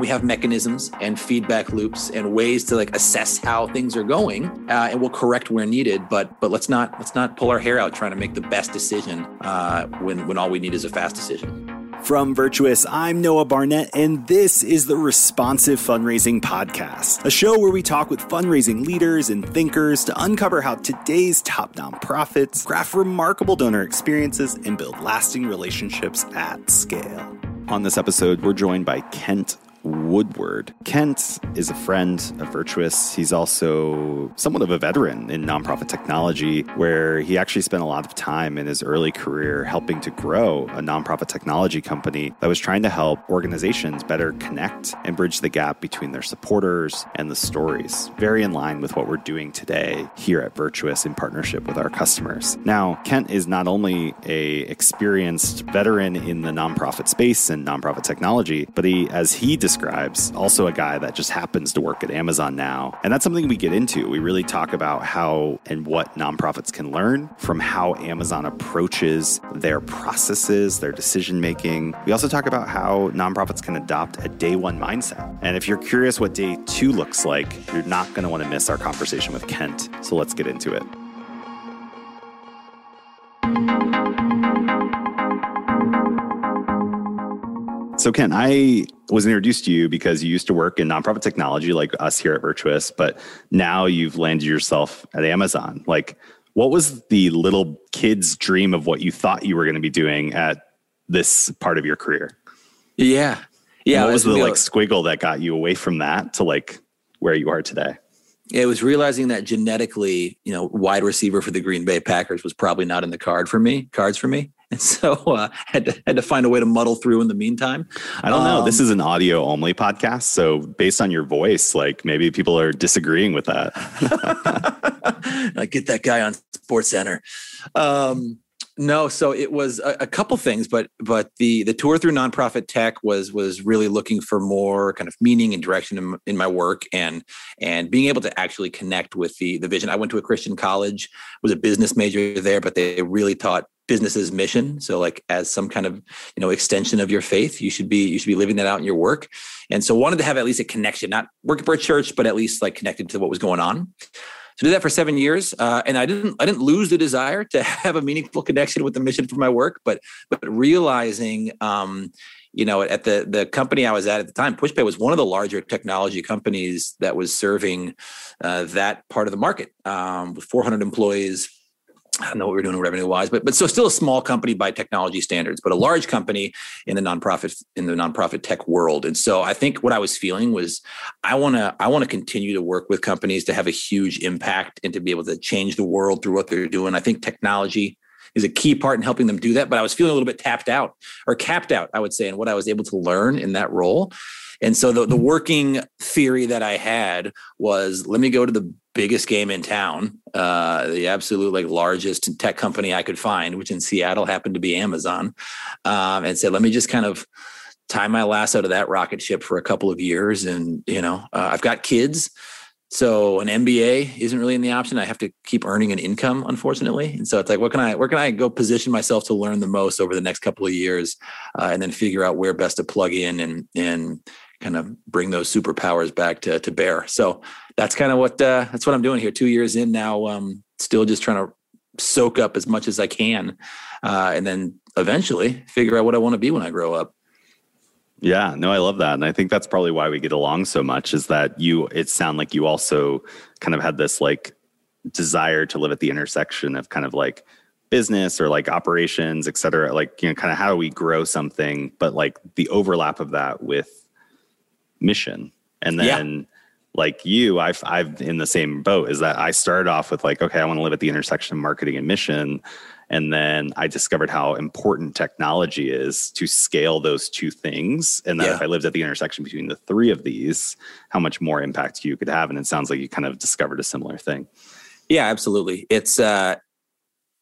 we have mechanisms and feedback loops and ways to like assess how things are going, uh, and we'll correct where needed. But but let's not let's not pull our hair out trying to make the best decision uh, when when all we need is a fast decision. From Virtuous, I'm Noah Barnett, and this is the Responsive Fundraising Podcast, a show where we talk with fundraising leaders and thinkers to uncover how today's top nonprofits craft remarkable donor experiences and build lasting relationships at scale. On this episode, we're joined by Kent Woodyard. Kent is a friend of Virtuous. He's also somewhat of a veteran in nonprofit technology, where he actually spent a lot of time in his early career helping to grow a nonprofit technology company that was trying to help organizations better connect and bridge the gap between their supporters and the stories. Very in line with what we're doing today here at Virtuous in partnership with our customers. Now, Kent is not only a experienced veteran in the nonprofit space and nonprofit technology, but he, as he describes, also a guy that just happens to work at Amazon now. And that's something we get into. We really talk about how and what nonprofits can learn from how Amazon approaches their processes, their decision making. We also talk about how nonprofits can adopt a day one mindset. And if you're curious what day two looks like, you're not going to want to miss our conversation with Kent. So let's get into it. So, Ken, I was introduced to you because you used to work in nonprofit technology like us here at Virtuous, but now you've landed yourself at Amazon. Like, what was the little kid's dream of what you thought you were going to be doing at this part of your career? Yeah. Yeah. what was the like squiggle that got you away from that to like where you are today? It was realizing that genetically, you know, wide receiver for the Green Bay Packers was probably not in the card for me, cards for me. And so uh, had to had to find a way to muddle through in the meantime. I don't know. this um, is an audio only podcast, so based on your voice, like maybe people are disagreeing with that. I get that guy on Sports Center. Um, no, so it was a, a, couple things, but but the the tour through nonprofit tech was was really looking for more kind of meaning and direction in, in, my work and and being able to actually connect with the the vision. I went to a Christian college, was a business major there, but they really taught business's mission. So like as some kind of you know extension of your faith you should be you should be living that out in your work. And so wanted to have at least a connection not working for a church but at least like connected to what was going on. So did that for seven years uh, and i didn't i didn't lose the desire to have a meaningful connection with the mission for my work but but realizing um, you know at the the company i was at at the time pushpay was one of the larger technology companies that was serving uh, that part of the market um, with 400 employees I don't know what we're doing revenue wise, but but so still a small company by technology standards, but a large company in the nonprofit in the nonprofit tech world. And so I think what I was feeling was I want to I want to continue to work with companies to have a huge impact and to be able to change the world through what they're doing. I think technology is a key part in helping them do that. But I was feeling a little bit tapped out or capped out, I would say, in what I was able to learn in that role. And so the, the working theory that I had was let me go to the biggest game in town, uh, the absolute like largest tech company I could find, which in Seattle happened to be Amazon, um, and said, let me just kind of tie my lasso to that rocket ship for a couple of years. And you know, uh, I've got kids. So an MBA isn't really in the option. I have to keep earning an income, unfortunately. And so it's like, what can I, where can I go position myself to learn the most over the next couple of years, uh, and then figure out where best to plug in and and kind of bring those superpowers back to to bear. So that's kind of what uh, that's what I'm doing here. Two years in now, um, still just trying to soak up as much as I can, uh, and then eventually figure out what I want to be when I grow up. Yeah, no, I love that, and I think that's probably why we get along so much. Is that you? It sound like you also kind of had this like desire to live at the intersection of kind of like business or like operations, et cetera. Like you know, kind of how do we grow something, but like the overlap of that with mission, and then. Yeah like you, I've I've in the same boat. Is that I started off with like, okay, I want to live at the intersection of marketing and mission, and then I discovered how important technology is to scale those two things. And that yeah. if I lived at the intersection between the three of these, how much more impact you could have. And it sounds like you kind of discovered a similar thing. Yeah, absolutely. It's uh,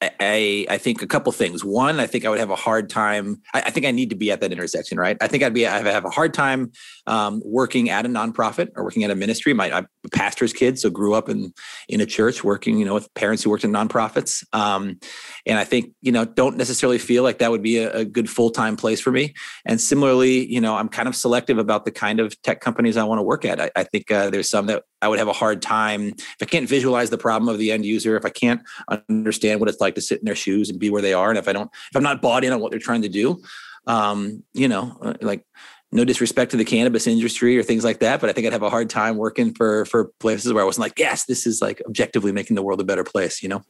I, I think a couple things. One, I think I would have a hard time. I, I, think I need to be at that intersection, right? I think I'd be. I have a hard time um, working at a nonprofit or working at a ministry. My I'm a pastor's kid, so grew up in in a church, working, you know, with parents who worked in nonprofits. Um, and I think you know don't necessarily feel like that would be a, a good full time place for me. And similarly, you know, I'm kind of selective about the kind of tech companies I want to work at. I, I think uh, there's some that I would have a hard time if I can't visualize the problem of the end user, if I can't understand what it's like to sit in their shoes and be where they are, and if I don't, if I'm not bought in on what they're trying to do, um, you know, uh, like no disrespect to the cannabis industry or things like that, but I think I'd have a hard time working for for places where I wasn't like, yes, this is like objectively making the world a better place, you know?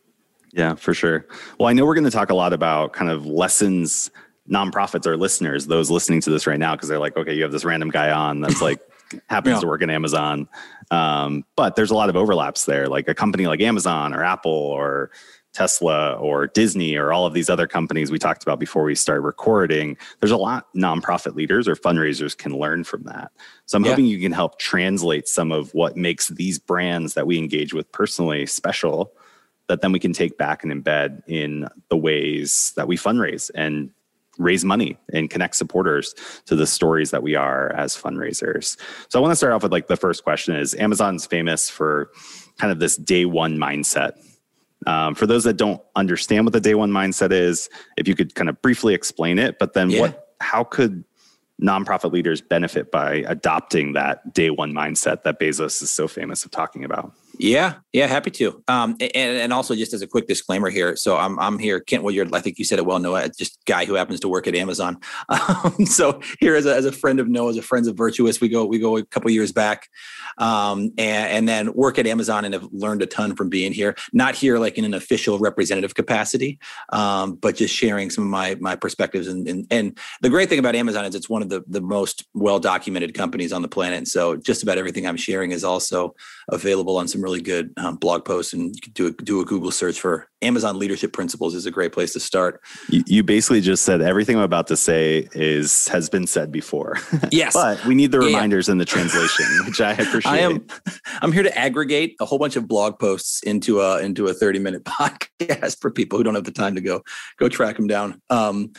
Yeah, for sure. Well, I know we're going to talk a lot about kind of lessons nonprofits or listeners, those listening to this right now, because they're like, okay, you have this random guy on that's like happens yeah. to work in Amazon. Um, but there's a lot of overlaps there. Like a company like Amazon or Apple or Tesla or Disney or all of these other companies we talked about before we started recording, there's a lot nonprofit leaders or fundraisers can learn from that. So I'm yeah. hoping you can help translate some of what makes these brands that we engage with personally special that then we can take back and embed in the ways that we fundraise and raise money and connect supporters to the stories that we are as fundraisers. So I want to start off with like the first question is Amazon's famous for kind of this day one mindset. Um, for those that don't understand what the day one mindset is, if you could kind of briefly explain it, but then yeah. what, how could nonprofit leaders benefit by adopting that day one mindset that Bezos is so famous of talking about? Yeah, yeah, happy to. Um, and, and also just as a quick disclaimer here, so I'm I'm here, Kent. Well, you're I think you said it well, Noah. Just guy who happens to work at Amazon. Um, so here as a, as a friend of Noah's, a friends of Virtuous, we go we go a couple years back, um, and, and then work at Amazon and have learned a ton from being here. Not here like in an official representative capacity, um, but just sharing some of my my perspectives. And, and and the great thing about Amazon is it's one of the the most well documented companies on the planet. So just about everything I'm sharing is also available on some really good um, blog posts, and you can do a, do a Google search for Amazon leadership principles is a great place to start. You, you basically just said everything I'm about to say is has been said before. Yes, but we need the reminders yeah. in the translation, which I appreciate. I am I'm here to aggregate a whole bunch of blog posts into a into a 30 minute podcast for people who don't have the time to go go track them down. Um,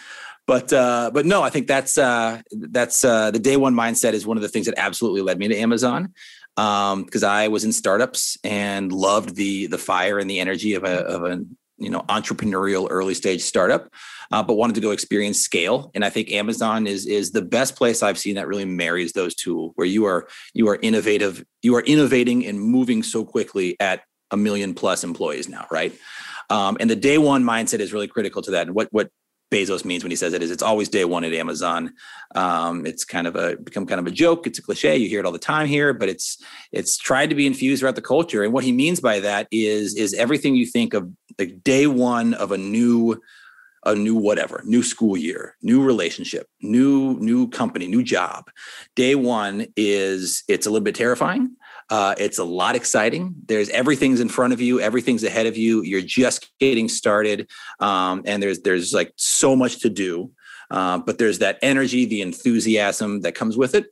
but uh, but no, I think that's uh, that's uh, the day one mindset is one of the things that absolutely led me to Amazon because um, I was in startups and loved the the fire and the energy of a of a you know entrepreneurial early stage startup, uh, but wanted to go experience scale. And I think Amazon is is the best place I've seen that really marries those two, where you are you are innovative, you are innovating and moving so quickly at a million plus employees now, right? Um, and the day one mindset is really critical to that. And what what Bezos means when he says it is it's always day one at Amazon. Um, it's kind of a become kind of a joke. It's a cliche. You hear it all the time here, but it's it's tried to be infused throughout the culture. And what he means by that is is everything you think of like day one of a new a new whatever new school year new relationship new new company new job day one is it's a little bit terrifying uh, it's a lot exciting. There's everything's in front of you, everything's ahead of you. You're just getting started, um, and there's there's like so much to do. Uh, but there's that energy, the enthusiasm that comes with it,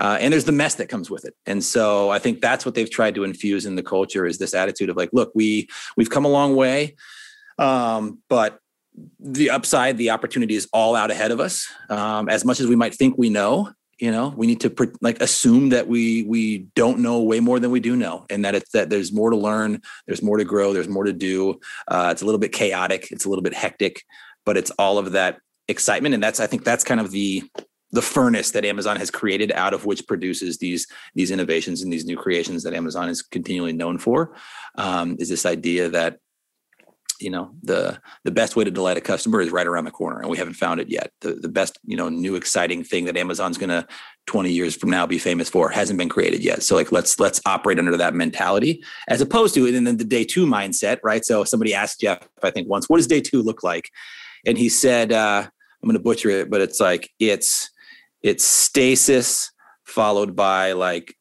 uh, and there's the mess that comes with it. And so I think that's what they've tried to infuse in the culture is this attitude of like, look, we we've come a long way, um, but the upside, the opportunity is all out ahead of us. Um, as much as we might think we know, you know we need to like assume that we we don't know way more than we do know and that it's that there's more to learn there's more to grow there's more to do. Uh, it's a little bit chaotic it's a little bit hectic but it's all of that excitement. And that's i think that's kind of the the furnace that amazon has created out of which produces these these innovations and these new creations that amazon is continually known for um, is this idea that you know the the best way to delight a customer is right around the corner and we haven't found it yet. The, the best you know new exciting thing that amazon's going to 20 years from now be famous for hasn't been created yet. So like let's let's operate under that mentality as opposed to and then the day two mindset right? So somebody asked jeff i think once what does day two look like? And he said uh, i'm going to butcher it but it's like it's it's stasis followed by like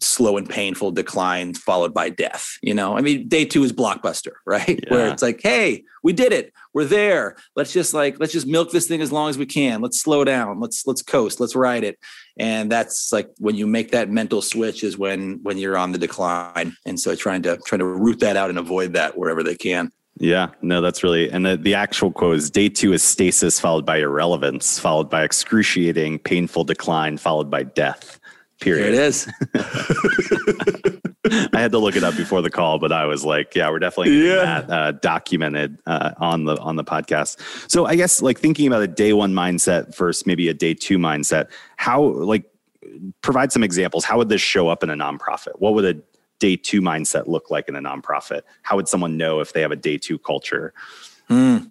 slow and painful decline followed by death. You know, I mean, day two is blockbuster, right? Yeah. Where it's like, hey, we did it. We're there. Let's just like, let's just milk this thing as long as we can. Let's slow down. Let's let's coast. Let's ride it. And that's like when you make that mental switch is when when you're on the decline. And so trying to trying to root that out and avoid that wherever they can. Yeah, no, that's really, and the, the actual quote is day two is stasis followed by irrelevance, followed by excruciating, painful decline, followed by death. Period. Here it is. I had to look it up before the call, but I was like, yeah, we're definitely yeah. that uh, documented uh, on the on the podcast. So I guess like thinking about a day one mindset versus maybe a day two mindset, how like provide some examples. How would this show up in a nonprofit? What would a day two mindset look like in a nonprofit? How would someone know if they have a day two culture? Mm.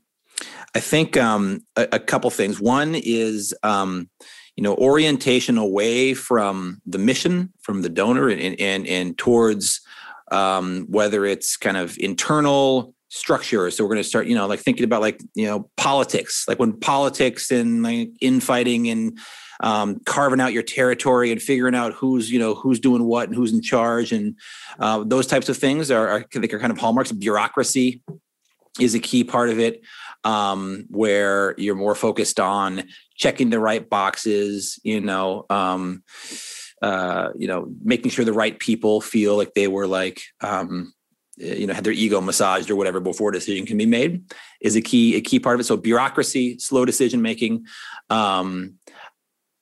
I think um, a, a, couple things. One is um, you know orientation away from the mission, from the donor, and and and towards um, whether it's kind of internal structure. So we're going to start, you know, like thinking about like you know politics, like when politics and like infighting and um, carving out your territory and figuring out who's you know who's doing what and who's in charge and uh, those types of things are, are I think are kind of hallmarks. Bureaucracy is a key part of it, um, where you're more focused on checking the right boxes. You know. Um, uh, you know, making sure the right people feel like they were like, um, you know, had their ego massaged or whatever before a decision can be made is a key a key part of it. So bureaucracy, slow decision making, um,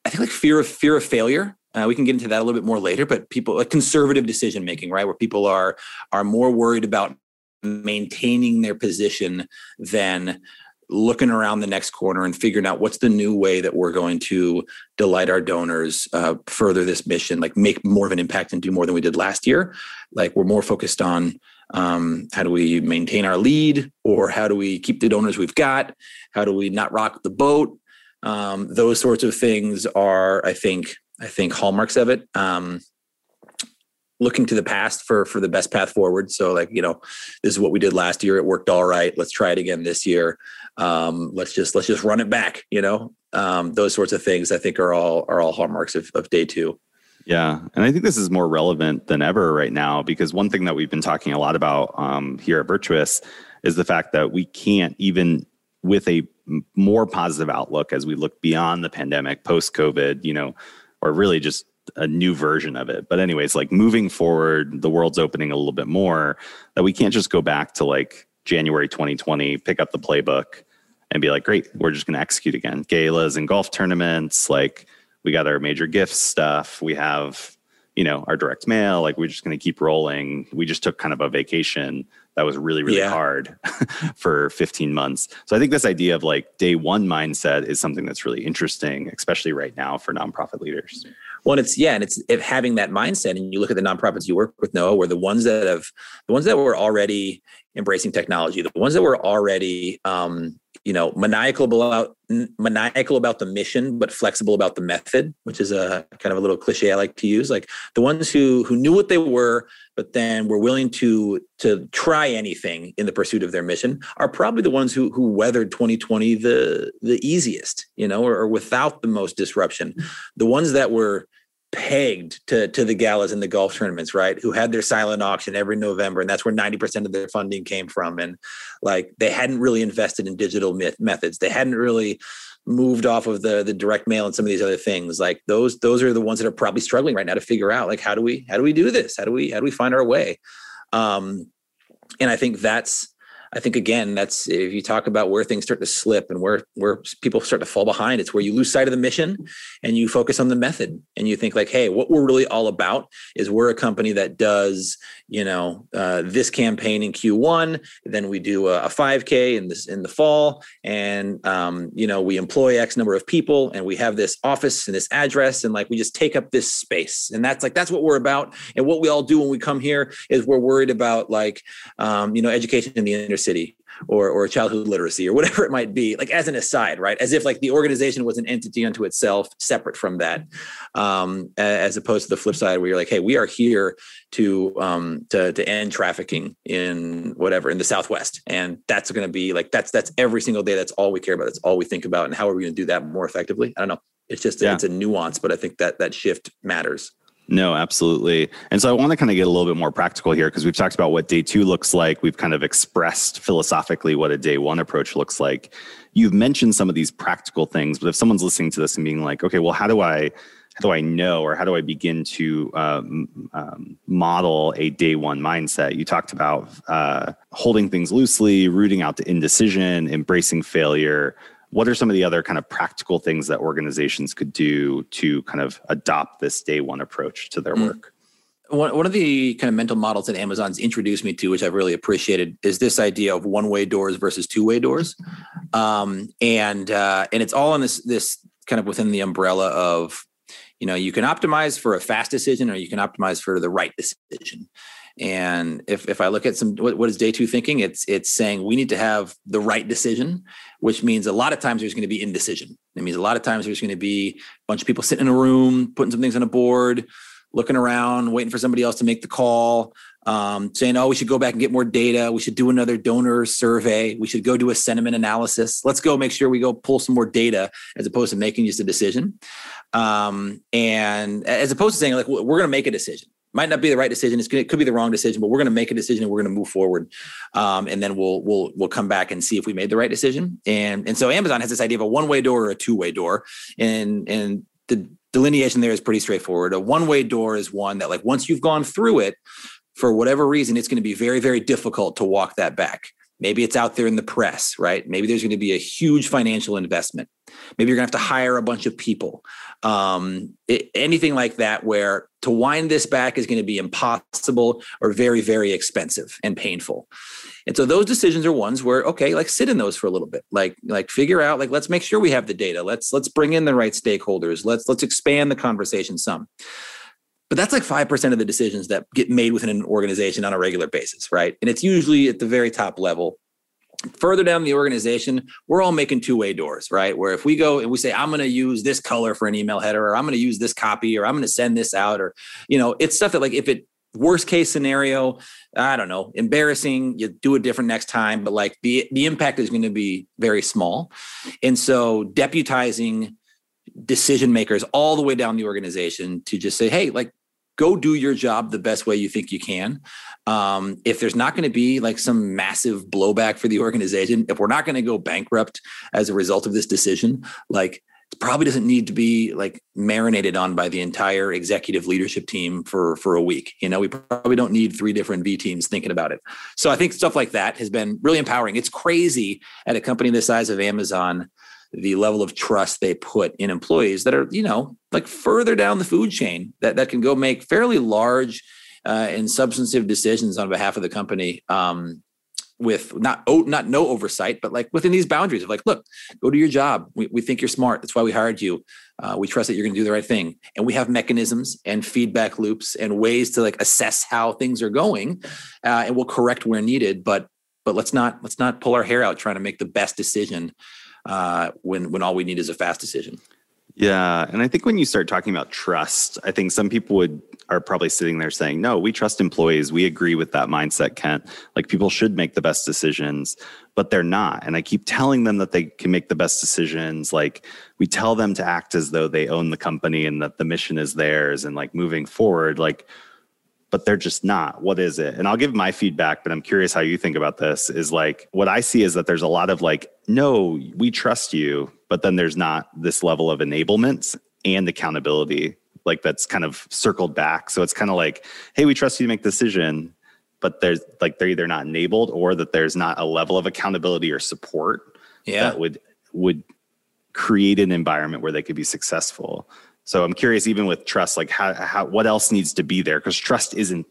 I think like fear of fear of failure. Uh, we can get into that a little bit more later, but people like conservative decision making, right, where people are are more worried about maintaining their position than looking around the next corner and figuring out what's the new way that we're going to delight our donors, uh, further this mission, like make more of an impact and do more than we did last year. Like we're more focused on um, how do we maintain our lead, or how do we keep the donors we've got? How do we not rock the boat? Um, those sorts of things are, I think, I think hallmarks of it. Um, looking to the past for for the best path forward. So, like you know, this is what we did last year. It worked all right. Let's try it again this year. Um, let's just let's just run it back. You know, um, those sorts of things I think are all are all hallmarks of, of day two. Yeah, and I think this is more relevant than ever right now because one thing that we've been talking a lot about um, here at Virtuous is the fact that we can't even with a more positive outlook as we look beyond the pandemic, post COVID, you know, or really just a new version of it. But, anyways, like moving forward, the world's opening a little bit more, that we can't just go back to like January 2020, pick up the playbook and be like, great, we're just going to execute again. Galas and golf tournaments, like we got our major gifts stuff. We have, you know, our direct mail, like we're just going to keep rolling. We just took kind of a vacation that was really really yeah. hard for 15 months so i think this idea of like day one mindset is something that's really interesting especially right now for nonprofit leaders well it's yeah and it's having that mindset and you look at the nonprofits you work with noah were the ones that have the ones that were already embracing technology the ones that were already um, you know maniacal about maniacal about the mission but flexible about the method which is a kind of a little cliche i like to use. Like the ones who who knew what they were but then were willing to to try anything in the pursuit of their mission are probably the ones who who weathered 2020 the the easiest you know or, or without the most disruption. Mm-hmm. The ones that were pegged to to the galas and the golf tournaments, right? Who had their silent auction every November, and that's where ninety percent of their funding came from. And like they hadn't really invested in digital methods, they hadn't really moved off of the the direct mail and some of these other things. Like those those are the ones that are probably struggling right now to figure out like how do we how do we do this? How do we how do we find our way? Um, and I think that's I think again, that's if you talk about where things start to slip and where where people start to fall behind, it's where you lose sight of the mission and you focus on the method and you think like, hey, what we're really all about is we're a company that does you know uh, this campaign in Q1, then we do a, a 5K in this in the fall, and um, you know we employ X number of people and we have this office and this address and like we just take up this space. And that's like that's what we're about. And what we all do when we come here is we're worried about like um, you know education in the inner city or or childhood literacy or whatever it might be like as an aside right? As if like the organization was an entity unto itself separate from that um, as opposed to the flip side where you're like hey we are here to um to to end trafficking in whatever in the southwest. And that's going to be like that's that's every single day. That's all we care about. That's all we think about. And how are we going to do that more effectively? I don't know. It's just yeah. it's a nuance but i think that that shift matters no, absolutely. And so I want to kind of get a little bit more practical here because we've talked about what day two looks like. We've kind of expressed philosophically what a day one approach looks like. You've mentioned some of these practical things, but if someone's listening to this and being like, okay, well, how do I How do I know or how do I begin to um, um, model a day one mindset? You talked about uh, holding things loosely, rooting out the indecision, embracing failure. What are some of the other kind of practical things that organizations could do to kind of adopt this day one approach to their mm. work? One, one of the kind of mental models that Amazon's introduced me to, which I've really appreciated, is this idea of one-way doors versus two-way doors, um, and uh, and it's all in this this kind of within the umbrella of you know you can optimize for a fast decision or you can optimize for the right decision and if, if i look at some what, what is day two thinking it's it's saying we need to have the right decision which means a lot of times there's going to be indecision it means a lot of times there's going to be a bunch of people sitting in a room putting some things on a board looking around waiting for somebody else to make the call um, saying, oh, we should go back and get more data. We should do another donor survey. We should go do a sentiment analysis. Let's go make sure we go pull some more data as opposed to making just a decision. Um, and as opposed to saying, like, we're going to make a decision. Might not be the right decision. It's gonna, it could be the wrong decision, but we're going to make a decision and we're going to move forward. Um, and then we'll we'll we'll come back and see if we made the right decision. And and so Amazon has this idea of a one way door or a two way door, and and the delineation there is pretty straightforward. A one way door is one that like once you've gone through it, for whatever reason, it's going to be very, very difficult to walk that back. Maybe it's out there in the press, right? Maybe there's going to be a huge financial investment. Maybe you're going to have to hire a bunch of people. Um, it, anything like that, where to wind this back is going to be impossible or very, very expensive and painful. And so those decisions are ones where, okay, like sit in those for a little bit, like, like figure out, like, let's make sure we have the data. Let's, let's bring in the right stakeholders. Let's, let's expand the conversation some. But that's like 5% of the decisions that get made within an organization on a regular basis, right? And it's usually at the very top level. Further down the organization, we're all making two way doors, right? Where if we go and we say, I'm going to use this color for an email header, or I'm going to use this copy, or I'm going to send this out, or, you know, it's stuff that like if it, worst case scenario i don't know embarrassing you do it different next time but like the the impact is going to be very small and so deputizing decision makers all the way down the organization to just say hey like go do your job the best way you think you can. Um, if there's not going to be like some massive blowback for the organization, if we're not going to go bankrupt as a result of this decision, like it probably doesn't need to be like marinated on by the entire executive leadership team for for a week. You know, we probably don't need three different V teams thinking about it. So I think stuff like that has been really empowering. It's crazy at a company the size of Amazon the level of trust they put in employees that are, you know, like further down the food chain that, that can go make fairly large uh, and substantive decisions on behalf of the company um, with not oh, not no oversight, but like within these boundaries of like, look, go do your job. We, we think you're smart. That's why we hired you. Uh, we trust that you're going to do the right thing. And we have mechanisms and feedback loops and ways to like assess how things are going, uh, and we'll correct where needed. But but let's not let's not pull our hair out trying to make the best decision uh, when when all we need is a fast decision. Yeah, and I think when you start talking about trust, I think some people would are probably sitting there saying, "No, we trust employees. We agree with that mindset, Kent. Like people should make the best decisions, but they're not." And I keep telling them that they can make the best decisions. Like we tell them to act as though they own the company and that the mission is theirs and like moving forward, like but they're just not. What is it? And I'll give my feedback, but I'm curious how you think about this. Is like what I see is that there's a lot of like, no, we trust you, but then there's not this level of enablement and accountability, like that's kind of circled back. So it's kind of like, hey, we trust you to make decision, but there's like they're either not enabled or that there's not a level of accountability or support yeah. that would would create an environment where they could be successful. So I'm curious, even with trust, like how, how what else needs to be there? Because trust isn't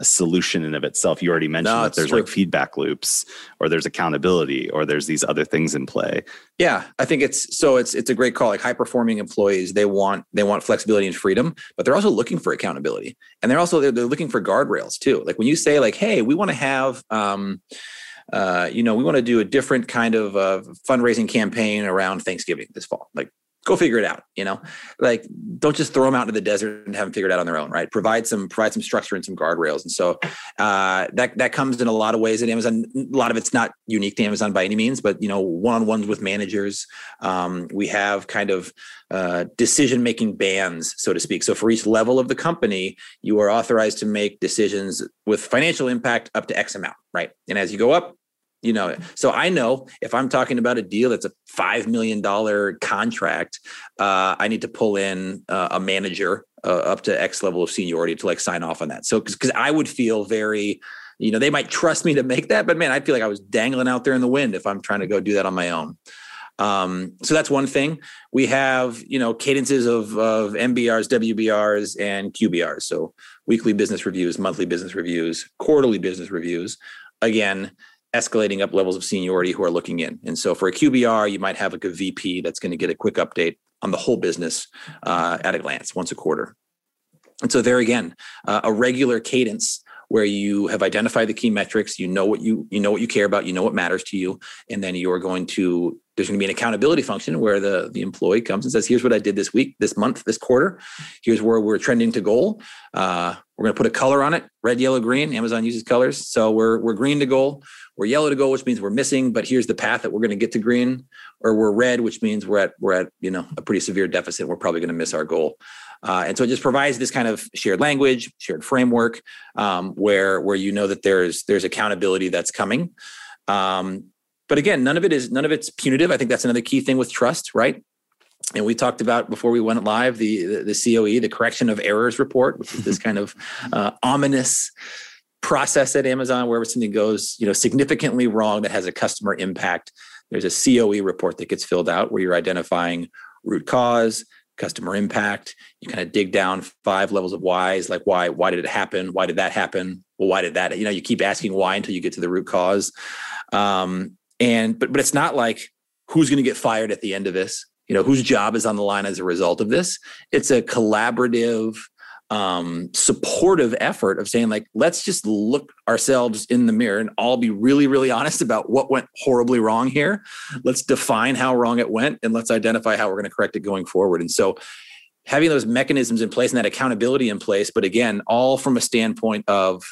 a solution in of itself. You already mentioned no, that there's true. like feedback loops, or there's accountability, or there's these other things in play. Yeah, I think it's so it's it's a great call. Like high performing employees, they want they want flexibility and freedom, but they're also looking for accountability, and they're also they're, they're looking for guardrails too. Like when you say like, hey, we want to have. Um, uh, you know, we want to do a different kind of uh, fundraising campaign around Thanksgiving this fall. Like, go figure it out you know? Like don't just throw them out into the desert and have them figure it out on their own right? Provide some provide some structure and some guardrails. And so uh, that that comes in a lot of ways at amazon. A lot of it's not unique to amazon by any means but you know one-on-ones with managers um, we have kind of uh, decision making bands so to speak. So for each level of the company you are authorized to make decisions with financial impact up to x amount right? And as you go up You know, so I know if I'm talking about a deal that's a five million dollar contract, uh, I need to pull in uh, a manager uh, up to X level of seniority to like sign off on that. So because I would feel very, you know, they might trust me to make that, but man, I feel like I was dangling out there in the wind if I'm trying to go do that on my own. Um, so that's one thing. We have, you know, cadences of, of MBRs, WBRs, and QBRs. So weekly business reviews, monthly business reviews, quarterly business reviews. Again, escalating up levels of seniority who are looking in. And so for a QBR, you might have like a VP that's going to get a quick update on the whole business uh, at a glance once a quarter. And so there again, uh, a regular cadence where you have identified the key metrics, you know what you you know what you care about, you know what matters to you, and then you're going to there's going to be an accountability function where the the employee comes and says, "Here's what I did this week, this month, this quarter. Here's where we're trending to goal. Uh, we're going to put a color on it: red, yellow, green. Amazon uses colors, so we're we're green to goal. We're yellow to goal, which means we're missing, but here's the path that we're going to get to green. Or we're red, which means we're at we're at you know a pretty severe deficit. We're probably going to miss our goal. Uh, and so it just provides this kind of shared language, shared framework, um, where where you know that there's there's accountability that's coming. Um, but again, none of it is none of it's punitive. I think that's another key thing with trust, right? And we talked about before we went live the the, the COE, the correction of errors report, which is this kind of uh, ominous process at Amazon where something goes, you know, significantly wrong that has a customer impact. There's a COE report that gets filled out where you're identifying root cause, customer impact. You kind of dig down five levels of whys, like why, why did it happen? Why did that happen? Well, why did that? You know, you keep asking why until you get to the root cause. Um, and but but it's not like who's going to get fired at the end of this. You know, whose job is on the line as a result of this. It's a collaborative um, supportive effort of saying like let's just look ourselves in the mirror and all be really really honest about what went horribly wrong here. Let's define how wrong it went and let's identify how we're going to correct it going forward. And so having those mechanisms in place and that accountability in place but again all from a standpoint of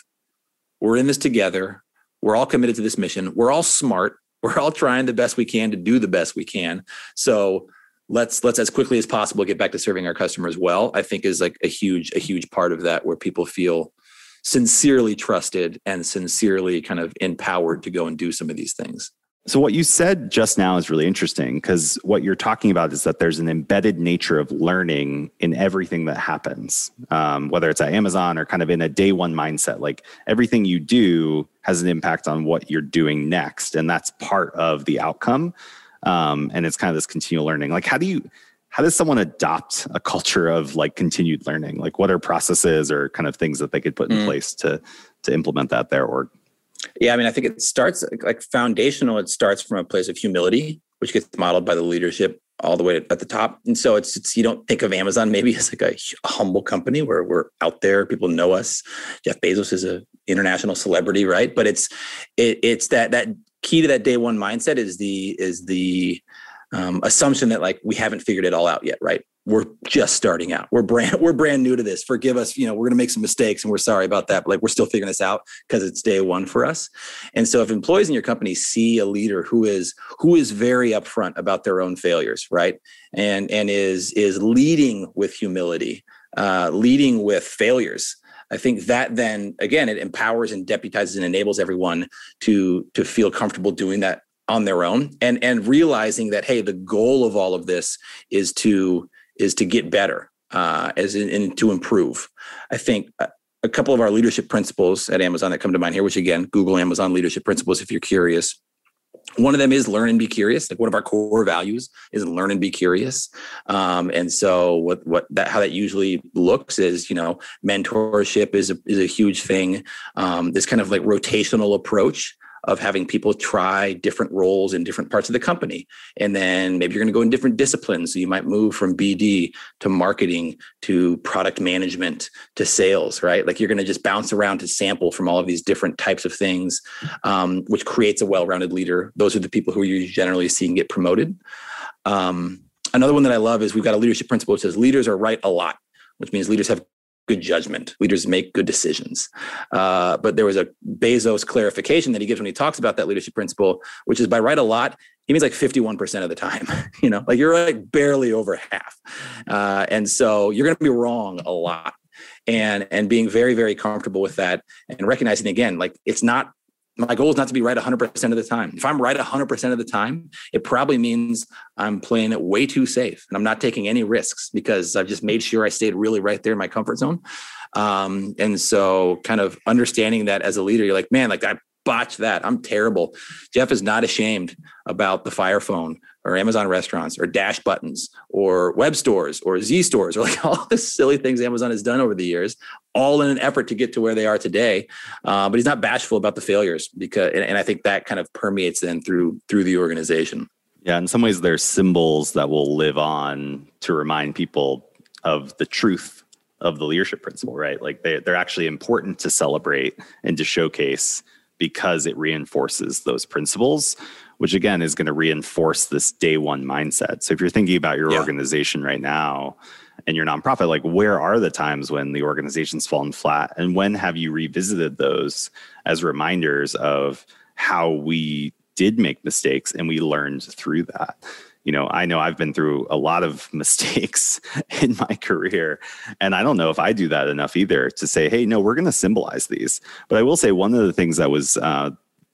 we're in this together we're all committed to this mission we're all smart we're all trying the best we can to do the best we can. So let's let's as quickly as possible get back to serving our customers well i think is like a huge a huge part of that where people feel sincerely trusted and sincerely kind of empowered to go and do some of these things. So what you said just now is really interesting because what you're talking about is that there's an embedded nature of learning in everything that happens um, whether it's at amazon or kind of in a day one mindset like everything you do has an impact on what you're doing next and that's part of the outcome um, and it's kind of this continual learning. Like how do you how does someone adopt a culture of like continued learning? Like what are processes or kind of things that they could put in mm. place to to implement that there or yeah i mean i think it starts like foundational it starts from a place of humility which gets modeled by the leadership all the way at the top. And so it's, it's you don't think of amazon maybe as like a, a humble company where we're out there people know us. Jeff bezos is a international celebrity right? But it's it, it's that that key to that day one mindset is the is the um, assumption that like we haven't figured it all out yet right? We're just starting out. We're brand we're brand new to this. Forgive us you know we're going to make some mistakes and we're sorry about that but like we're still figuring this out because it's day one for us. And so if employees in your company see a leader who is who is very upfront about their own failures right? And and is is leading with humility uh, leading with failures I think that then again it empowers and deputizes and enables everyone to to feel comfortable doing that on their own and and realizing that hey the goal of all of this is to is to get better uh, as in, in to improve. I think a, a couple of our leadership principles at Amazon that come to mind here, which again Google Amazon leadership principles if you're curious one of them is learn and be curious. Like one of our core values is learn and be curious. Um, and so what what that how that usually looks is you know mentorship is a, is a huge thing. Um, this kind of like rotational approach of having people try different roles in different parts of the company. And then maybe you're going to go in different disciplines. So you might move from BD to marketing to product management to sales, right? Like you're going to just bounce around to sample from all of these different types of things, um, which creates a well rounded leader. Those are the people who you're generally seeing get promoted. Um, another one that I love is we've got a leadership principle that says leaders are right a lot, which means leaders have good judgment. Leaders make good decisions. Uh, but there was a Bezos clarification that he gives when he talks about that leadership principle, which is by right a lot, he means like 51% of the time, you know, like you're like barely over half. Uh, and so you're going to be wrong a lot. And, and being very, very comfortable with that and recognizing again, like it's not my goal is not to be right 100% of the time. If I'm right 100% of the time, it probably means I'm playing it way too safe and I'm not taking any risks because I've just made sure I stayed really right there in my comfort zone. Um, and so, kind of understanding that as a leader, you're like, man, like I botched that. I'm terrible. Jeff is not ashamed about the Fire Phone or Amazon restaurants or Dash buttons or web stores or Z stores or like all the silly things Amazon has done over the years, all in an effort to get to where they are today. Uh, but he's not bashful about the failures because, and, and I think that kind of permeates then through through the organization. Yeah, in some ways, they're symbols that will live on to remind people of the truth of the leadership principle, right? Like they, they're actually important to celebrate and to showcase because it reinforces those principles, which again is going to reinforce this day one mindset. So if you're thinking about your yeah. organization right now and your nonprofit, like where are the times when the organization's fallen flat? And when have you revisited those as reminders of how we did make mistakes and we learned through that? You know, I know I've been through a lot of mistakes in my career. And I don't know if I do that enough either to say, hey, no, we're going to symbolize these. But I will say one of the things that was uh,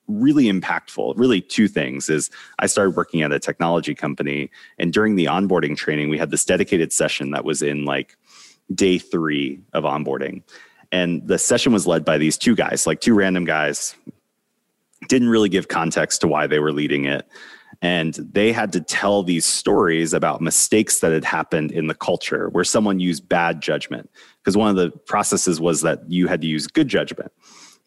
really impactful, really two things is I started working at a technology company. And during the onboarding training, we had this dedicated session that was in like day three of onboarding. And the session was led by these two guys, like two random guys, didn't really give context to why they were leading it and they had to tell these stories about mistakes that had happened in the culture where someone used bad judgment. Because one of the processes was that you had to use good judgment.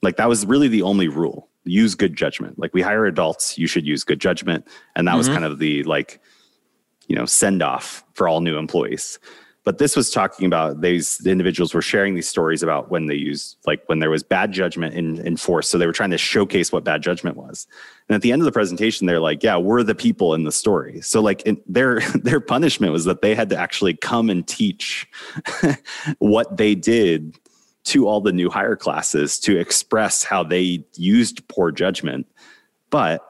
Like that was really the only rule use good judgment. Like we hire adults, you should use good judgment. And that mm-hmm. was kind of the like, you know, send off for all new employees. But this was talking about these the individuals were sharing these stories about when they used like when there was bad judgment in, in force. So they were trying to showcase what bad judgment was. And at the end of the presentation, they're like, "Yeah, we're the people in the story." So like in, their their punishment was that they had to actually come and teach what they did to all the new hire classes to express how they used poor judgment, but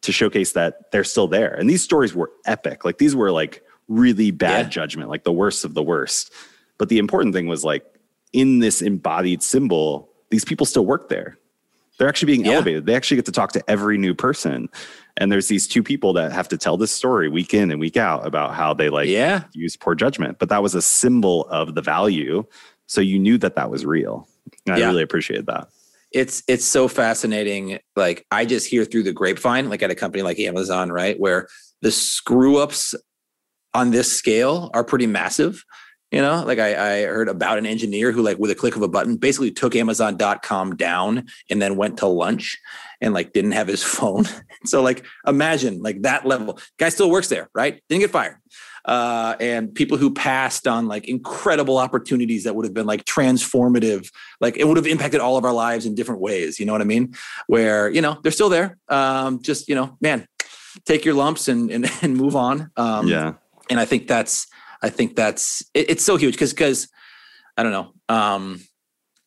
to showcase that they're still there. And these stories were epic. Like these were like really bad yeah. judgment, like the worst of the worst. But the important thing was like in this embodied symbol, these people still work there. They're actually being yeah. elevated. They actually get to talk to every new person. And there's these two people that have to tell this story week in and week out about how they like yeah. use poor judgment. But that was a symbol of the value. So you knew that that was real. And yeah. I really appreciate that it's it's so fascinating like i just hear through the grapevine like at a company like amazon right where the screw ups on this scale are pretty massive. You know, like I, I heard about an engineer who, like, with a click of a button, basically took Amazon.com down and then went to lunch and like didn't have his phone. so, like, imagine like that level. Guy still works there, right? Didn't get fired. Uh, and people who passed on like incredible opportunities that would have been like transformative, like it would have impacted all of our lives in different ways. You know what I mean? Where you know they're still there. Um, just you know, man, take your lumps and and, and move on. Um, yeah and I think that's I think that's it, it's so huge because because I don't know um,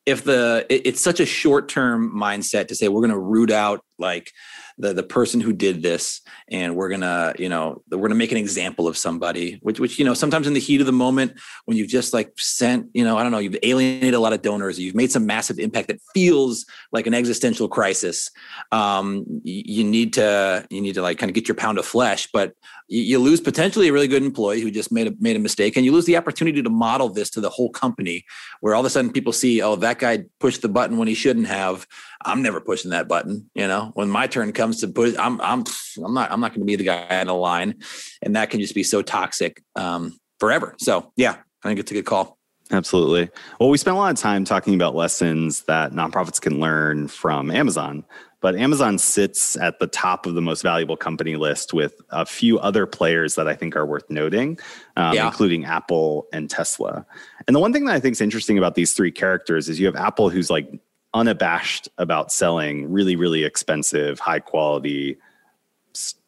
if the it, it's such a short term mindset to say we're going to root out like the the person who did this and we're gonna you know we're gonna make an example of somebody which which you know sometimes in the heat of the moment when you've just like sent you know i don't know you've alienated a lot of donors you've made some massive impact that feels like an existential crisis um you need to you need to like kind of get your pound of flesh but you lose potentially a really good employee who just made a made a mistake and you lose the opportunity to model this to the whole company where all of a sudden people see oh that guy pushed the button when he shouldn't have i'm never pushing that button you know when my turn comes to push i'm i'm i'm not i'm not going to be the guy in the line and that can just be so toxic um, forever so yeah i think it's a good call Absolutely. Well, we spent a lot of time talking about lessons that nonprofits can learn from Amazon. But Amazon sits at the top of the most valuable company list with a few other players that I think are worth noting, um, yeah. including Apple and Tesla. And the one thing that I think is interesting about these three characters is you have Apple, who's like unabashed about selling really, really expensive, high quality,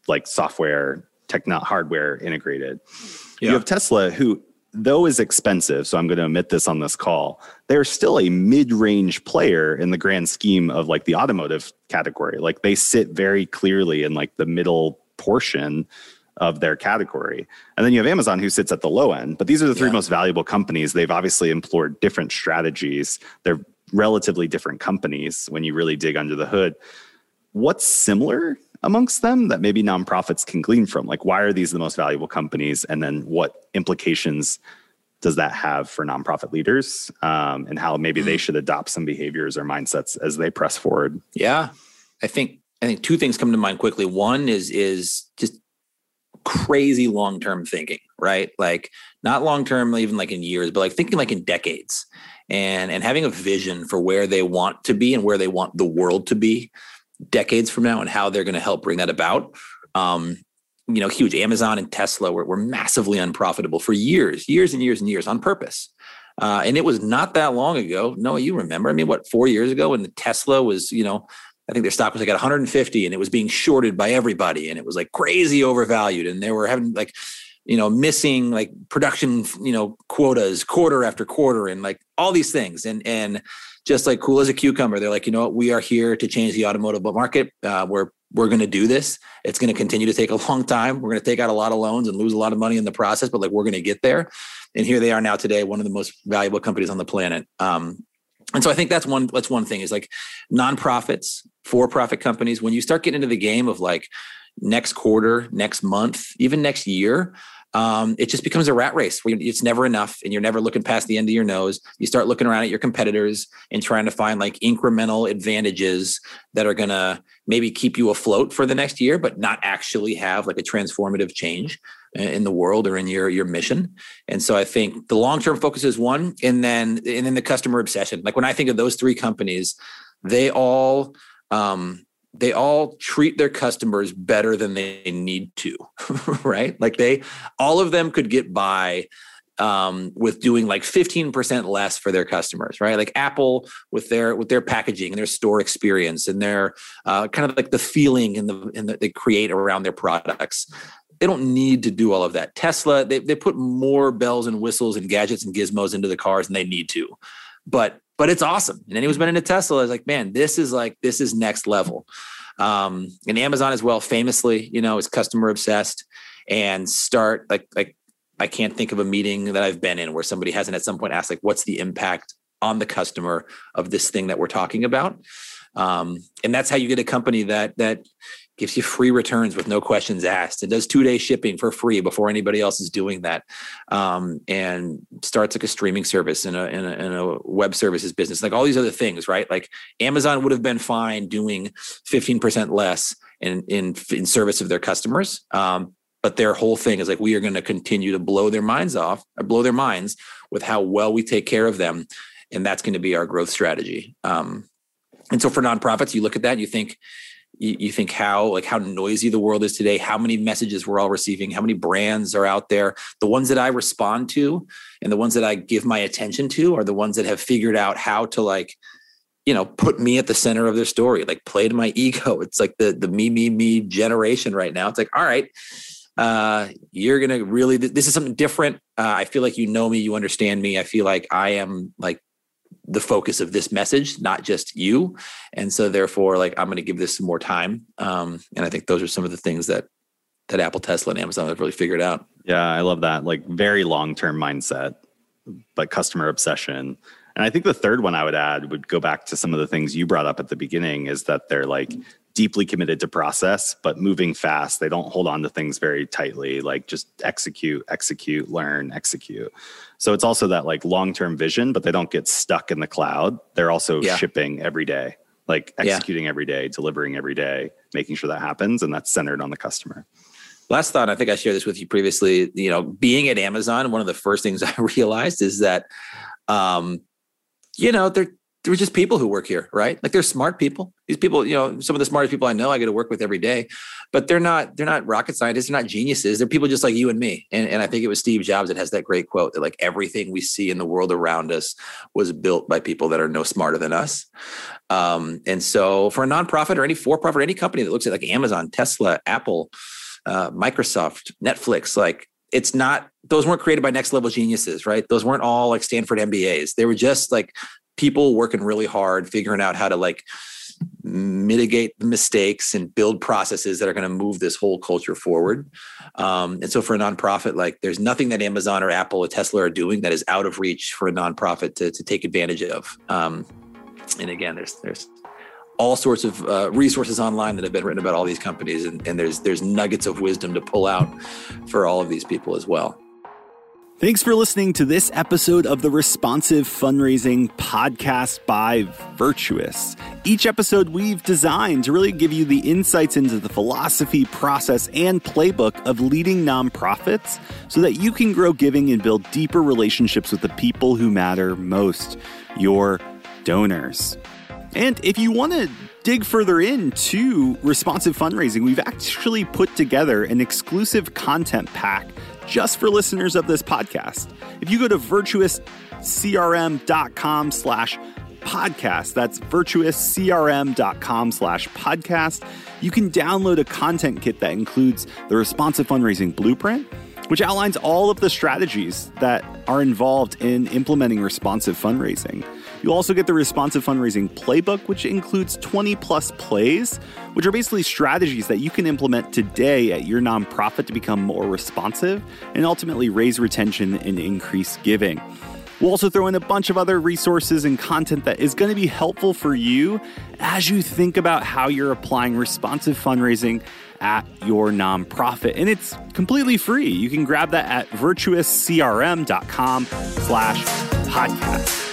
like software, techno hardware integrated. Yeah. You have Tesla, who though is expensive, so I'm going to omit this on this call, they're still a mid-range player in the grand scheme of like the automotive category. Like they sit very clearly in like the middle portion of their category. And then you have Amazon who sits at the low end. But these are the three yeah. most valuable companies. They've obviously employed different strategies. They're relatively different companies when you really dig under the hood. What's similar amongst them that maybe nonprofits can glean from? Like, why are these the most valuable companies? And then what implications does that have for nonprofit leaders um, and how maybe they mm. should adopt some behaviors or mindsets as they press forward? Yeah, I think I think two things come to mind quickly. One is is just crazy long term thinking, right? Like not long term, even like in years, but like thinking like in decades, and and having a vision for where they want to be and where they want the world to be decades from now, and how they're going to help bring that about. Um, you know, huge. Amazon and Tesla were, were massively unprofitable for years, years and years and years on purpose. Uh, and it was not that long ago. No, you remember? I mean, what four years ago when the Tesla was, you know, I think their stock was like at 150 and it was being shorted by everybody and it was like crazy overvalued and they were having like you know missing like production you know quotas quarter after quarter and like all these things. And and just like cool as a cucumber they're like you know what? We are here to change the automotive market. Uh, we're we're going to do this. It's going to continue to take a long time. We're going to take out a lot of loans and lose a lot of money in the process but like we're going to get there. And here they are now today one of the most valuable companies on the planet. Um, and so I think that's one that's one thing is like nonprofits, for-profit companies. When you start getting into the game of like next quarter, next month, even next year, um, it just becomes a rat race where it's never enough and you're never looking past the end of your nose. You start looking around at your competitors and trying to find like incremental advantages that are going to maybe keep you afloat for the next year, but not actually have like a transformative change in the world or in your your mission. And so I think the long term focus is one, and then and then the customer obsession. Like when I think of those three companies, they all um, they all treat their customers better than they need to, right? Like they, all of them could get by um, with doing like 15% less for their customers, right? Like Apple with their with their packaging and their store experience and their uh, kind of like the feeling and the and that they create around their products. They don't need to do all of that. Tesla, they they put more bells and whistles and gadgets and gizmos into the cars than they need to, but but it's awesome. And anyone who's been into Tesla is like, man, this is like this is next level. Um, and Amazon as well, famously, you know, is customer obsessed and start like like I can't think of a meeting that I've been in where somebody hasn't at some point asked like, what's the impact on the customer of this thing that we're talking about? Um, and that's how you get a company that that gives you free returns with no questions asked. And does two day shipping for free before anybody else is doing that um, and starts like a streaming service and a, in a, in a web services business like all these other things right? Like amazon would have been fine doing 15% less in in, in service of their customers um, but their whole thing is like we are going to continue to blow their minds off or blow their minds with how well we take care of them and that's going to be our growth strategy um, and so for nonprofits you look at that and you think you, you think how like how noisy the world is today how many messages we're all receiving how many brands are out there. The ones that i respond to and the ones that i give my attention to are the ones that have figured out how to like you know put me at the center of their story like play to my ego. It's like the the me me me generation right now. It's like all right uh you're gonna really this is something different. Uh, i feel like you know me you understand me. I feel like i am like the focus of this message, not just you. And so therefore, like I'm going to give this some more time. Um, and I think those are some of the things that that Apple, Tesla, and Amazon have really figured out. Yeah, I love that. Like very long term mindset, but customer obsession. And I think the third one I would add would go back to some of the things you brought up at the beginning is that they're like deeply committed to process, but moving fast. They don't hold on to things very tightly, like just execute, execute, learn, execute. So it's also that like long term vision, but they don't get stuck in the cloud. They're also yeah. shipping every day, like executing yeah. every day, delivering every day, making sure that happens. And that's centered on the customer. Last thought, I think I shared this with you previously. You know, being at Amazon, one of the first things I realized is that, um, you know, they're they're just people who work here, right? Like they're smart people. These people, you know, some of the smartest people I know, I get to work with every day, but they're not they're not rocket scientists. They're not geniuses. They're people just like you and me. And, and I think it was Steve Jobs that has that great quote that like everything we see in the world around us was built by people that are no smarter than us. Um, and so for a nonprofit or any for profit, any company that looks at like Amazon, Tesla, Apple, uh, Microsoft, Netflix, like it's not those weren't created by next level geniuses right those weren't all like stanford mbas they were just like people working really hard, figuring out how to like mitigate the mistakes and build processes that are going to move this whole culture forward. Um, and so for a nonprofit, like there's nothing that Amazon or Apple or Tesla are doing that is out of reach for a nonprofit to, to take advantage of. Um, and again, there's there's all sorts of uh, resources online that have been written about all these companies, and, and there's there's nuggets of wisdom to pull out for all of these people as well. Thanks for listening to this episode of the Responsive Fundraising Podcast by Virtuous. Each episode we've designed to really give you the insights into the philosophy, process, and playbook of leading nonprofits so that you can grow giving and build deeper relationships with the people who matter most your donors. And if you want to dig further into responsive fundraising, we've actually put together an exclusive content pack just for listeners of this podcast. If you go to virtuouscrm.com slash podcast, that's virtuouscrm.com slash podcast, you can download a content kit that includes the responsive fundraising blueprint, which outlines all of the strategies that are involved in implementing responsive fundraising. You'll also get the responsive fundraising playbook, which includes 20 plus plays, which are basically strategies that you can implement today at your nonprofit to become more responsive and ultimately raise retention and increase giving. We'll also throw in a bunch of other resources and content that is going to be helpful for you as you think about how you're applying responsive fundraising at your nonprofit. And it's completely free. You can grab that at virtuouscrm.com slash podcast.